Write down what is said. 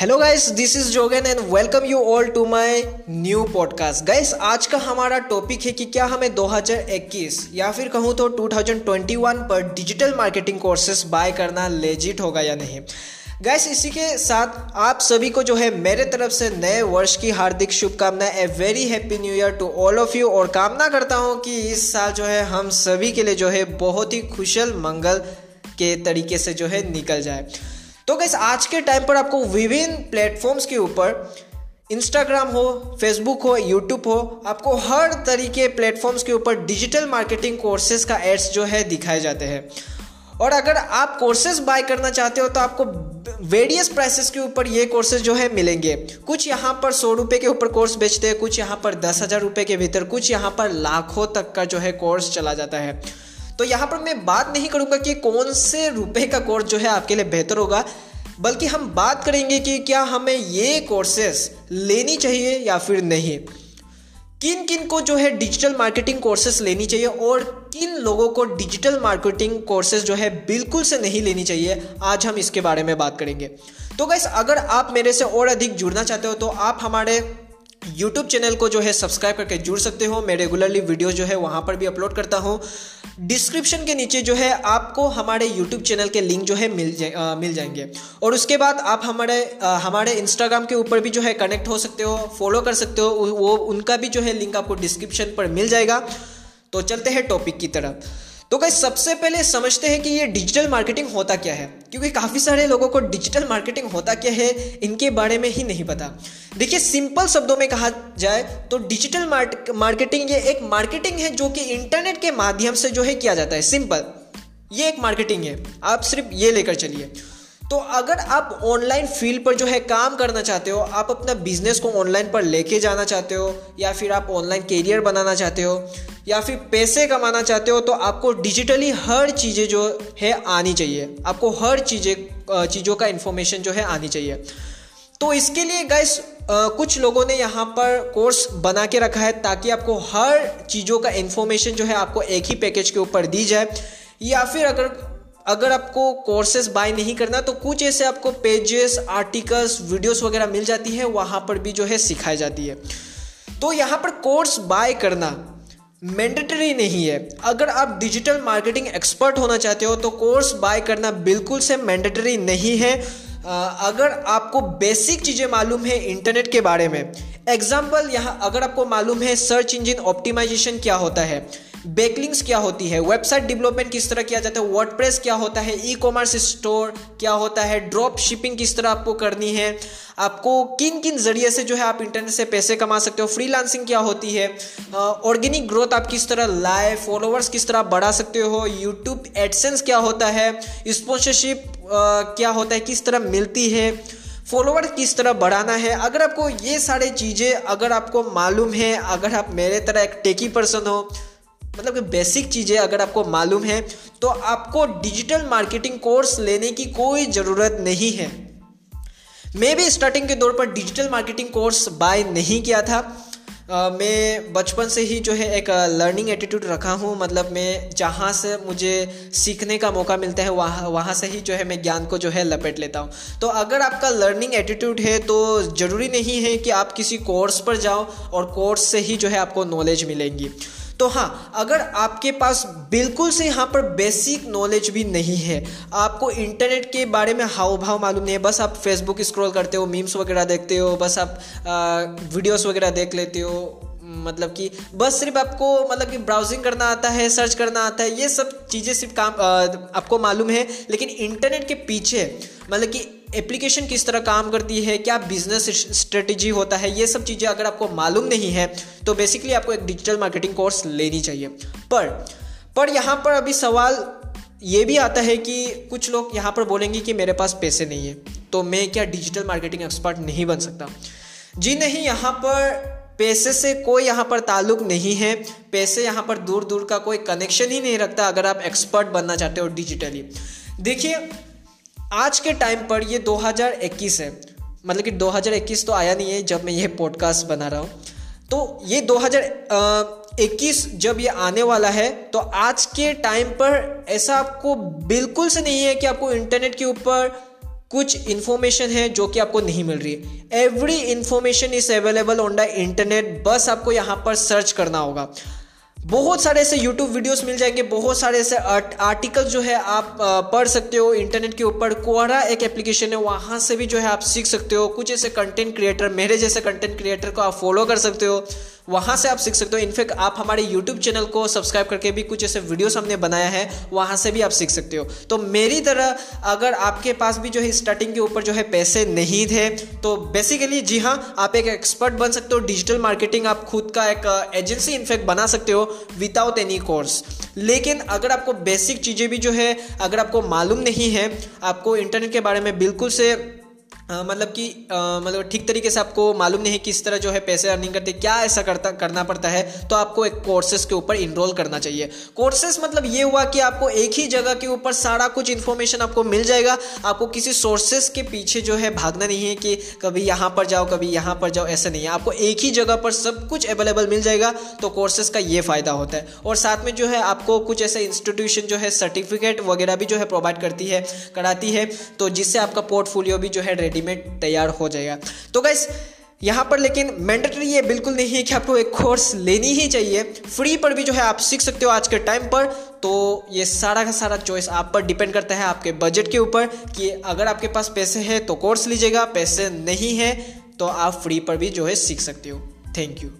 Hello guys this is Jogan and welcome you all to my new podcast guys आज का हमारा topic है कि क्या हमें 2021 या फिर कहूँ तो 2021 पर डिजिटल मार्केटिंग कोर्सेज बाय करना लेजिट होगा या नहीं? गैस इसी के साथ आप सभी को जो है मेरे तरफ़ से नए वर्ष की हार्दिक शुभकामनाएँ a very happy new year to all of you और कामना करता हूँ कि इस साल जो है हम सभी के लिए जो है बहुत ही खुशल मंगल के तरीके से जो है निकल जाए। तो गैस आज के टाइम पर आपको विभिन्न प्लेटफॉर्म्स के ऊपर इंस्टाग्राम हो फेसबुक हो यूट्यूब हो, आपको हर तरीके प्लेटफॉर्म्स के ऊपर डिजिटल मार्केटिंग कोर्सेज का एड्स जो है दिखाए जाते हैं। और अगर आप कोर्सेज बाय करना चाहते हो तो आपको वेरियस प्राइसेस के ऊपर ये कोर्सेज जो है मिलेंगे। कुछ यहाँ पर सौ रुपये के ऊपर कोर्स बेचते हैं, कुछ यहाँ पर दस हज़ार रुपये के भीतर, कुछ यहाँ पर लाखों तक का जो है कोर्स चला जाता है। तो यहाँ पर मैं बात नहीं करूँगा कि कौन से रुपए का कोर्स जो है आपके लिए बेहतर होगा, बल्कि हम बात करेंगे कि क्या हमें ये कोर्सेस लेनी चाहिए या फिर नहीं। किन किन को जो है डिजिटल मार्केटिंग कोर्सेस लेनी चाहिए और किन लोगों को डिजिटल मार्केटिंग कोर्सेज जो है बिल्कुल से नहीं लेनी चाहिए, आज हम इसके बारे में बात करेंगे। तो गैस अगर आप मेरे से और अधिक जुड़ना चाहते हो तो आप हमारे यूट्यूब चैनल को जो है सब्सक्राइब करके जुड़ सकते हो। मैं रेगुलरली वीडियो जो है वहाँ पर भी अपलोड करता हूँ। डिस्क्रिप्शन के नीचे जो है आपको हमारे यूट्यूब चैनल के लिंक जो है मिल जाए आ, मिल जाएँगे। और उसके बाद आप हमारे आ, हमारे इंस्टाग्राम के ऊपर भी जो है कनेक्ट हो सकते हो फॉलो कर सकते हो वो उनका भी जो है लिंक आपको डिस्क्रिप्शन पर मिल जाएगा। तो चलते हैं टॉपिक की तरफ़। तो कहीं सबसे पहले समझते हैं कि ये डिजिटल मार्केटिंग होता क्या है। क्योंकि काफ़ी सारे लोगों को डिजिटल मार्केटिंग होता क्या है, इनके बारे में ही नहीं पता। देखिए सिंपल शब्दों में कहा जाए तो डिजिटल मार्केटिंग ये एक मार्केटिंग है जो कि इंटरनेट के माध्यम से जो है किया जाता है। सिंपल ये एक मार्केटिंग है। आप सिर्फ़ ये लेकर चलिए। तो अगर आप ऑनलाइन फ़ील्ड पर जो है काम करना चाहते हो, आप अपना बिज़नेस को ऑनलाइन पर लेके जाना चाहते हो, या फिर आप ऑनलाइन कैरियर बनाना चाहते हो, या फिर पैसे कमाना चाहते हो तो आपको डिजिटली हर चीज़ें जो है आनी चाहिए। आपको हर चीज़ें चीज़ों का इन्फॉर्मेशन जो है आनी चाहिए। तो इसके लिए गैस कुछ लोगों ने यहाँ पर कोर्स बना के रखा है ताकि आपको हर चीज़ों का इन्फॉर्मेशन जो है आपको एक ही पैकेज के ऊपर दी जाए। या फिर अगर अगर आपको कोर्सेस बाय नहीं करना तो कुछ ऐसे आपको पेजेस आर्टिकल्स वीडियोस वगैरह मिल जाती है, वहाँ पर भी जो है सिखाई जाती है। तो यहाँ पर कोर्स बाय करना मैंडेटरी नहीं है। अगर आप डिजिटल मार्केटिंग एक्सपर्ट होना चाहते हो तो कोर्स बाय करना बिल्कुल से मैंडेटरी नहीं है। अगर आपको बेसिक चीज़ें मालूम है इंटरनेट के बारे में एग्ज़ाम्पल यहाँ अगर आपको मालूम है सर्च इंजन ऑप्टिमाइजेशन क्या होता है बैकलिंग्स क्या होती है? वेबसाइट डेवलपमेंट किस तरह किया जाता है? वर्डप्रेस क्या होता है? ई कॉमर्स स्टोर क्या होता है? ड्रॉप शिपिंग किस तरह आपको करनी है? आपको किन किन ज़रिए से जो है आप इंटरनेट से पैसे कमा सकते हो? फ्रीलांसिंग क्या होती है? ऑर्गेनिक ग्रोथ आप किस तरह लाए? फॉलोअर्स किस तरह बढ़ा सकते हो? यूट्यूब एडसेंस क्या होता है? स्पॉन्सरशिप क्या होता है? किस तरह मिलती है? फॉलोवर किस तरह बढ़ाना है? अगर आपको ये सारी चीज़ें, अगर आपको मालूम है, अगर आप मेरे तरह एक टेकी पर्सन हो मतलब कि बेसिक चीज़ें अगर आपको मालूम है तो आपको डिजिटल मार्केटिंग कोर्स लेने की कोई ज़रूरत नहीं है। मैं भी स्टार्टिंग के दौर पर डिजिटल मार्केटिंग कोर्स बाय नहीं किया था। Uh, मैं बचपन से ही जो है एक लर्निंग एटीट्यूड रखा हूँ। मतलब मैं जहाँ से मुझे सीखने का मौका मिलता है वहाँ वहाँ से ही जो है मैं ज्ञान को जो है लपेट लेता हूँ। तो अगर आपका लर्निंग एटीट्यूड है तो ज़रूरी नहीं है कि आप किसी कोर्स पर जाओ और कोर्स से ही जो है आपको नॉलेज मिलेंगी। तो हाँ अगर आपके पास बिल्कुल से यहाँ पर बेसिक नॉलेज भी नहीं है, आपको इंटरनेट के बारे में हाव भाव मालूम नहीं है, बस आप फेसबुक स्क्रॉल करते हो मीम्स वगैरह देखते हो, बस आप वीडियोस वगैरह देख लेते हो मतलब कि बस सिर्फ़ आपको मतलब कि ब्राउजिंग करना आता है सर्च करना आता है, ये सब चीज़ें सिर्फ़ काम आपको मालूम है, लेकिन इंटरनेट के पीछे मतलब कि एप्लीकेशन किस तरह काम करती है, क्या बिज़नेस स्ट्रेटजी होता है, ये सब चीज़ें अगर आपको मालूम नहीं है तो बेसिकली आपको एक डिजिटल मार्केटिंग कोर्स लेनी चाहिए। पर पर यहाँ पर अभी सवाल ये भी आता है कि कुछ लोग यहाँ पर बोलेंगे कि मेरे पास पैसे नहीं है तो मैं क्या डिजिटल मार्केटिंग एक्सपर्ट नहीं बन सकता? जी नहीं, यहाँ पर पैसे से कोई यहाँ पर ताल्लुक नहीं है, पैसे यहाँ पर दूर दूर का कोई कनेक्शन ही नहीं रखता अगर आप एक्सपर्ट बनना चाहते हो डिजिटली देखिए आज के टाइम पर ये 2021 है। मतलब कि 2021 तो आया नहीं है जब मैं ये पॉडकास्ट बना रहा हूँ। तो ये 2021 जब ये आने वाला है तो आज के टाइम पर ऐसा आपको बिल्कुल से नहीं है कि आपको इंटरनेट के ऊपर कुछ इन्फॉर्मेशन है जो कि आपको नहीं मिल रही है। Every information is available on the internet बस आपको यहाँ पर सर्च करना होगा। बहुत सारे ऐसे यूट्यूब वीडियोस मिल जाएँगे, बहुत सारे ऐसे आर्टिकल जो है आप पढ़ सकते हो इंटरनेट के ऊपर कोहरा एक एप्लीकेशन है, वहाँ से भी जो है आप सीख सकते हो, कुछ ऐसे कंटेंट क्रिएटर मेरे जैसे कंटेंट क्रिएटर को आप फॉलो कर सकते हो। वहाँ से आप सीख सकते हो। इनफैक्ट, आप हमारे यूट्यूब चैनल को सब्सक्राइब करके भी कुछ ऐसे वीडियोस हमने बनाया है, वहाँ से भी आप सीख सकते हो। तो मेरी तरह, अगर आपके पास भी जो है स्टार्टिंग के ऊपर जो है पैसे नहीं थे तो बेसिकली जी हाँ आप एक एक्सपर्ट बन सकते हो। डिजिटल मार्केटिंग आप खुद का एक एजेंसी इनफैक्ट बना सकते हो विदाउट एनी कोर्स लेकिन अगर आपको बेसिक चीज़ें भी जो है, अगर आपको मालूम नहीं है, आपको इंटरनेट के बारे में बिल्कुल से मतलब कि मतलब ठीक तरीके से आपको मालूम नहीं है किस तरह जो है पैसे अर्निंग करते, क्या ऐसा करता, करना पड़ता है तो आपको एक कोर्सेज के ऊपर इनरोल करना चाहिए। कोर्सेज मतलब ये हुआ कि आपको एक ही जगह के ऊपर सारा कुछ इन्फॉर्मेशन आपको मिल जाएगा। आपको किसी सोर्सेज के पीछे जो है भागना नहीं है कि कभी यहाँ पर जाओ, कभी यहाँ पर जाओ, ऐसा नहीं है। आपको एक ही जगह पर सब कुछ अवेलेबल मिल जाएगा तो कोर्सेज का ये फ़ायदा होता है। और साथ में जो है आपको कुछ ऐसे इंस्टीट्यूशन जो है सर्टिफिकेट वगैरह भी जो है प्रोवाइड करती है, कराती है तो जिससे आपका पोर्टफोलियो भी जो है रेडी रेडीमेड तैयार हो जाएगा। तो गैस यहाँ पर लेकिन मैंडेटरी ये बिल्कुल नहीं है कि आपको एक कोर्स लेनी ही चाहिए। फ्री पर भी जो है आप सीख सकते हो आज के टाइम पर। तो ये सारा का सारा चॉइस आप पर डिपेंड करता है आपके बजट के ऊपर कि अगर आपके पास पैसे हैं तो कोर्स लीजिएगा, पैसे नहीं है तो आप फ्री पर भी जो है सीख सकते हो। Thank you